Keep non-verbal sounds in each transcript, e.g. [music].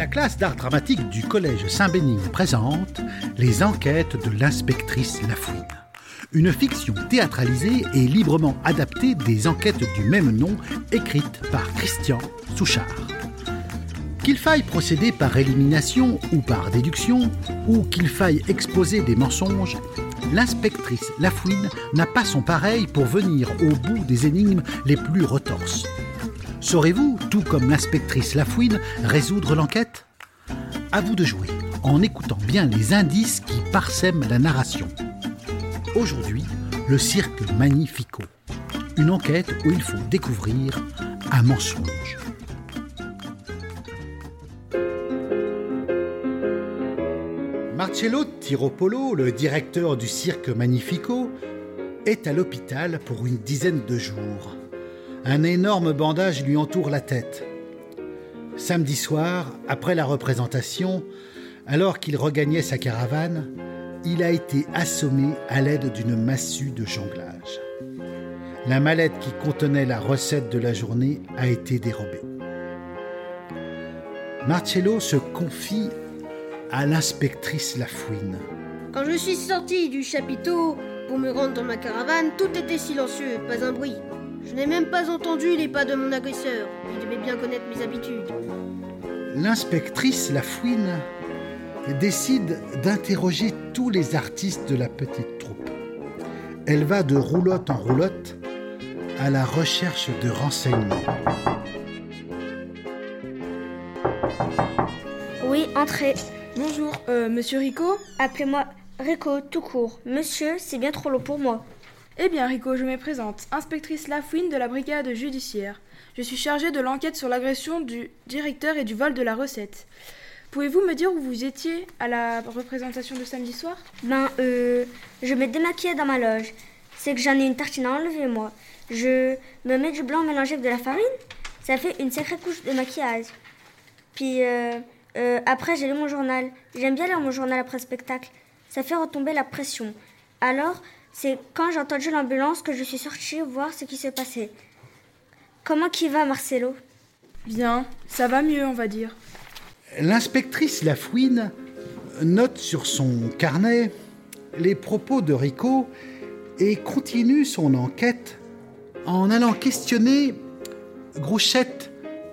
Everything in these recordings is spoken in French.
La classe d'art dramatique du collège Saint-Bénigne présente Les enquêtes de l'inspectrice Lafouine. Une fiction théâtralisée et librement adaptée des enquêtes du même nom écrites par Christian Souchard. Qu'il faille procéder par élimination ou par déduction, ou qu'il faille exposer des mensonges, l'inspectrice Lafouine n'a pas son pareil pour venir au bout des énigmes les plus retorses. Saurez-vous, tout comme l'inspectrice Lafouine, résoudre l'enquête? À vous de jouer, en écoutant bien les indices qui parsèment la narration. Aujourd'hui, le cirque Magnifico. Une enquête où il faut découvrir un mensonge. Marcello Tiropolo, le directeur du cirque Magnifico, est à l'hôpital pour une dizaine de jours. Un énorme bandage lui entoure la tête. Samedi soir, après la représentation, alors qu'il regagnait sa caravane, il a été assommé à l'aide d'une massue de jonglage. La mallette qui contenait la recette de la journée a été dérobée. Marcello se confie à l'inspectrice Lafouine. Quand je suis sorti du chapiteau pour me rendre dans ma caravane, tout était silencieux, pas un bruit. Je n'ai même pas entendu les pas de mon agresseur. Il devait bien connaître mes habitudes. L'inspectrice Lafouine décide d'interroger tous les artistes de la petite troupe. Elle va de roulotte en roulotte à la recherche de renseignements. Oui, entrez. Bonjour, euh, monsieur Rico? Appelez-moi Rico tout court. Monsieur, c'est bien trop long pour moi. Eh bien, Rico, je me présente, inspectrice Lafouine de la brigade judiciaire. Je suis chargée de l'enquête sur l'agression du directeur et du vol de la recette. Pouvez-vous me dire où vous étiez à la représentation de samedi soir? Ben, euh, je me démaquillais dans ma loge. C'est que j'en ai une tartine à enlever, moi. Je me mets du blanc mélangé avec de la farine. Ça fait une sacrée couche de maquillage. Puis, euh, euh, après, j'ai lu mon journal. J'aime bien lire mon journal après le spectacle. Ça fait retomber la pression. Alors, c'est quand j'ai entendu l'ambulance que je suis sortie voir ce qui s'est passé. Comment qui va, Marcelo? Bien, ça va mieux, on va dire. L'inspectrice Lafouine note sur son carnet les propos de Rico et continue son enquête en allant questionner Grouchette,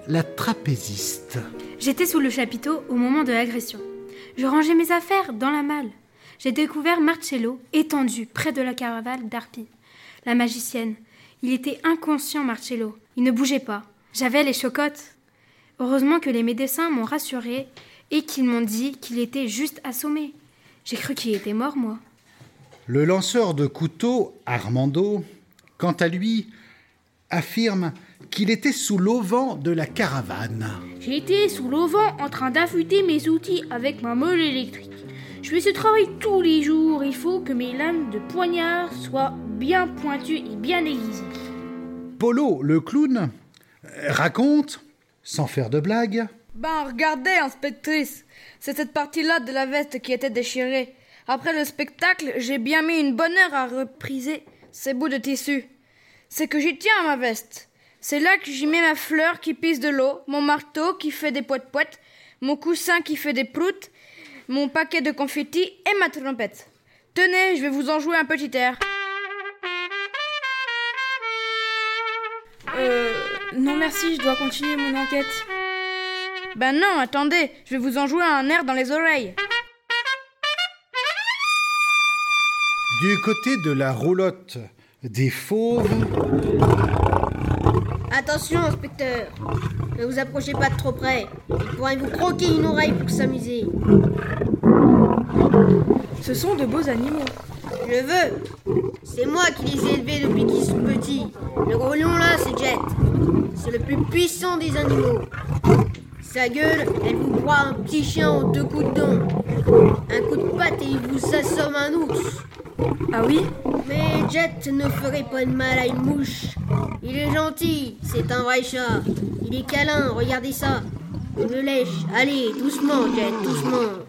la trapéziste. J'étais sous le chapiteau au moment de l'agression. Je rangeais mes affaires dans la malle. J'ai découvert Marcello étendu près de la caravane d'Arpi, la magicienne. Il était inconscient, Marcello. Il ne bougeait pas. J'avais les chocottes. Heureusement que les médecins m'ont rassuré et qu'ils m'ont dit qu'il était juste assommé. J'ai cru qu'il était mort, moi. Le lanceur de couteau, Armando, quant à lui, affirme qu'il était sous l'auvent de la caravane. J'étais sous l'auvent en train d'affûter mes outils avec ma meule électrique. Je fais ce travail tous les jours. Il faut que mes lames de poignard soient bien pointues et bien aiguisées. Polo, le clown, raconte, sans faire de blague, Ben, regardez, inspectrice. C'est cette partie-là de la veste qui était déchirée. Après le spectacle, j'ai bien mis une bonne heure à repriser ces bouts de tissu. C'est que j'y tiens à ma veste. C'est là que j'y mets ma fleur qui pisse de l'eau, mon marteau qui fait des poètes-poètes, mon coussin qui fait des proutes, mon paquet de confettis et ma trompette. Tenez, je vais vous en jouer un petit air. Euh. Non, merci, je dois continuer mon enquête. Ben non, attendez, je vais vous en jouer un air dans les oreilles. du côté de la roulotte des fauves, Attention, inspecteur. Ne vous approchez pas de trop près. Il pourrait vous croquer une oreille pour s'amuser. Ce sont de beaux animaux. Je veux. C'est moi qui les ai élevés depuis qu'ils sont petits. Le gros lion là, c'est Jet. C'est le plus puissant des animaux. Sa gueule, elle vous broie un petit chien en deux coups de dent. Un coup de patte et il vous assomme un ours. Ah oui? Mais Jet ne ferait pas de mal à une mouche. Il est gentil, c'est un vrai chat. Il est câlin, regardez ça. Il me lèche. Allez, doucement, Jet, doucement.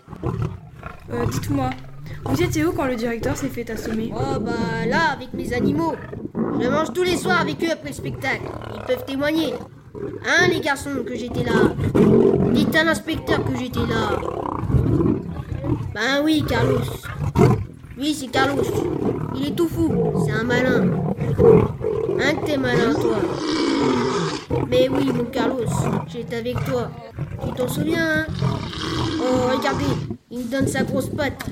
Euh, dites-moi, vous étiez où quand le directeur s'est fait assommer Oh bah là, avec mes animaux. Je mange tous les soirs avec eux après le spectacle. Ils peuvent témoigner. Hein, les garçons, que j'étais là? Dites à l'inspecteur que j'étais là. Ben oui, Carlos. Oui, c'est Carlos. Il est tout fou. C'est un malin. Hein, que t'es malin, toi Mais oui, mon Carlos, j'étais avec toi. Tu t'en souviens, hein? Oh, regardez, il me donne sa grosse patte.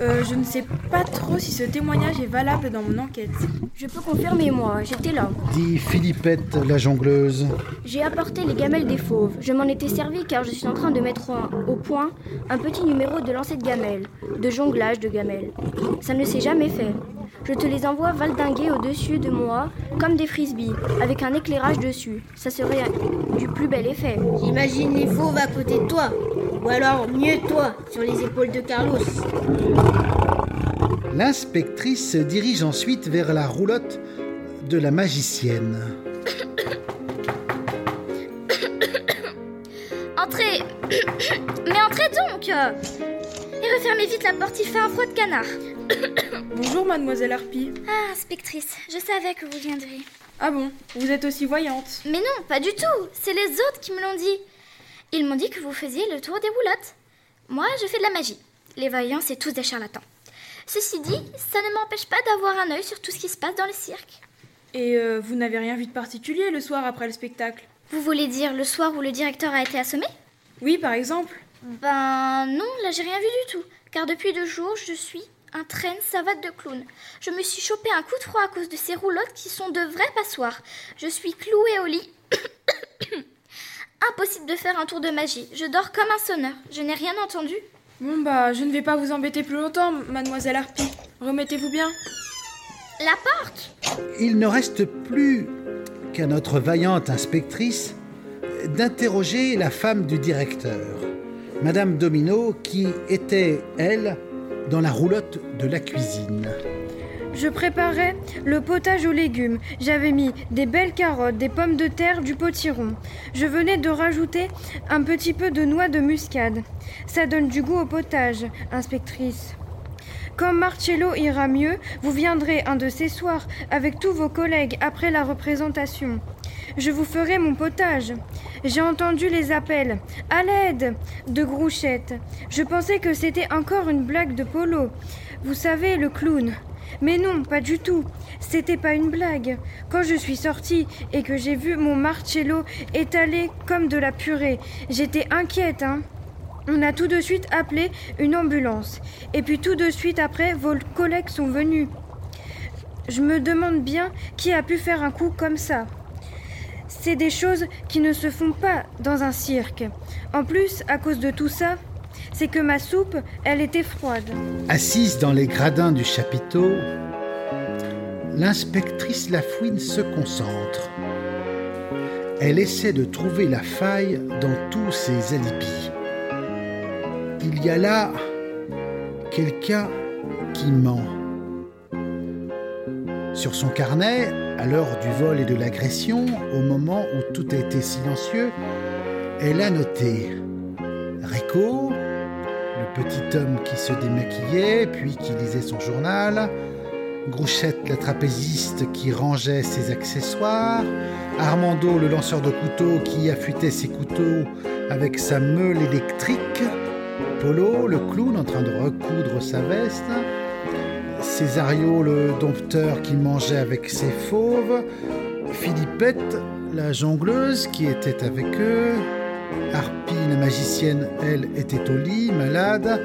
Euh, je ne sais pas trop si ce témoignage est valable dans mon enquête. Je peux confirmer, moi, j'étais là. Dit Philippette, la jongleuse. J'ai apporté les gamelles des fauves. Je m'en étais servi car je suis en train de mettre un- au point un petit numéro de lancer de gamelles, de jonglage de gamelles. Ça ne s'est jamais fait. Je te les envoie valdinguer au-dessus de moi comme des frisbees, avec un éclairage dessus. Ça serait du plus bel effet. J'imagine les fauves à côté de toi. Ou alors, mieux toi, sur les épaules de Carlos. L'inspectrice se dirige ensuite vers la roulotte de la magicienne. [coughs] Entrez [coughs] Mais entrez donc Et refermez vite la porte, il fait un froid de canard. [coughs] Bonjour, mademoiselle Harpy. Ah, inspectrice, je savais que vous viendriez. Ah bon, vous êtes aussi voyante. Mais non, pas du tout. C'est les autres qui me l'ont dit. Ils m'ont dit que vous faisiez le tour des roulottes. Moi, je fais de la magie. Les voyants, c'est tous des charlatans. Ceci dit, ça ne m'empêche pas d'avoir un œil sur tout ce qui se passe dans le cirque. Et euh, vous n'avez rien vu de particulier le soir après le spectacle? Vous voulez dire le soir où le directeur a été assommé? Oui, par exemple. Ben non, là j'ai rien vu du tout. Car depuis deux jours, je suis un traîne savate de clown. Je me suis chopé un coup de froid à cause de ces roulottes qui sont de vraies passoires. Je suis clouée au lit. [coughs] Impossible de faire un tour de magie. Je dors comme un sonneur. Je n'ai rien entendu. Bon bah, je ne vais pas vous embêter plus longtemps, mademoiselle Harpy. Remettez-vous bien. La porte Il ne reste plus qu'à notre vaillante inspectrice d'interroger la femme du directeur, Madame Domino, qui était, elle, dans la roulotte de la cuisine. Je préparais le potage aux légumes. J'avais mis des belles carottes, des pommes de terre, du potiron. Je venais de rajouter un petit peu de noix de muscade. Ça donne du goût au potage, inspectrice. Quand Marcello ira mieux, vous viendrez un de ces soirs avec tous vos collègues après la représentation. Je vous ferai mon potage. J'ai entendu les appels à l'aide de Grouchette. Je pensais que c'était encore une blague de Polo. Vous savez, le clown. Mais non, pas du tout. C'était pas une blague. Quand je suis sortie et que j'ai vu mon Marcello étalé comme de la purée, j'étais inquiète, hein. On a tout de suite appelé une ambulance. Et puis tout de suite après, vos collègues sont venus. Je me demande bien qui a pu faire un coup comme ça. C'est des choses qui ne se font pas dans un cirque. En plus, à cause de tout ça, c'est que ma soupe, elle était froide. Assise dans les gradins du chapiteau, l'inspectrice Lafouine se concentre. Elle essaie de trouver la faille dans tous ses alibis. Il y a là quelqu'un qui ment. Sur son carnet, à l'heure du vol et de l'agression, au moment où tout était silencieux, elle a noté. Rico, le petit homme qui se démaquillait puis qui lisait son journal, Grouchette la trapéziste qui rangeait ses accessoires, Armando le lanceur de couteaux qui affûtait ses couteaux avec sa meule électrique, Polo le clown en train de recoudre sa veste, Césario le dompteur qui mangeait avec ses fauves, Philippette la jongleuse qui était avec eux, Harpy la magicienne, elle, était au lit, malade,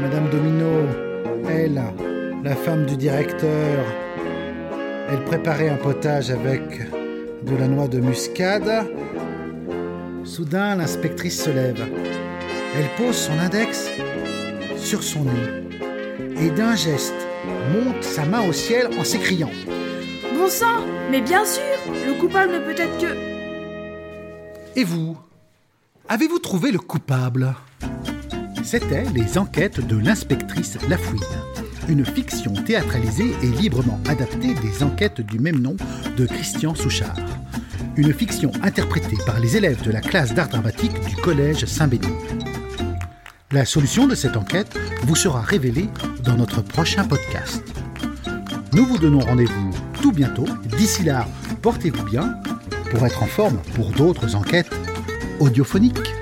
Madame Domino, elle, la femme du directeur, elle préparait un potage avec de la noix de muscade. Soudain, l'inspectrice se lève. Elle pose son index sur son nez et d'un geste monte sa main au ciel en s'écriant Bon sang Mais bien sûr Le coupable ne peut être que... Et vous Avez-vous trouvé le coupable? C'était les enquêtes de l'inspectrice Lafouine, une fiction théâtralisée et librement adaptée des enquêtes du même nom de Christian Souchard. Une fiction interprétée par les élèves de la classe d'art dramatique du collège Saint-Bénigne. La solution de cette enquête vous sera révélée dans notre prochain podcast. Nous vous donnons rendez-vous tout bientôt. D'ici là, portez-vous bien pour être en forme pour d'autres enquêtes audiophoniques.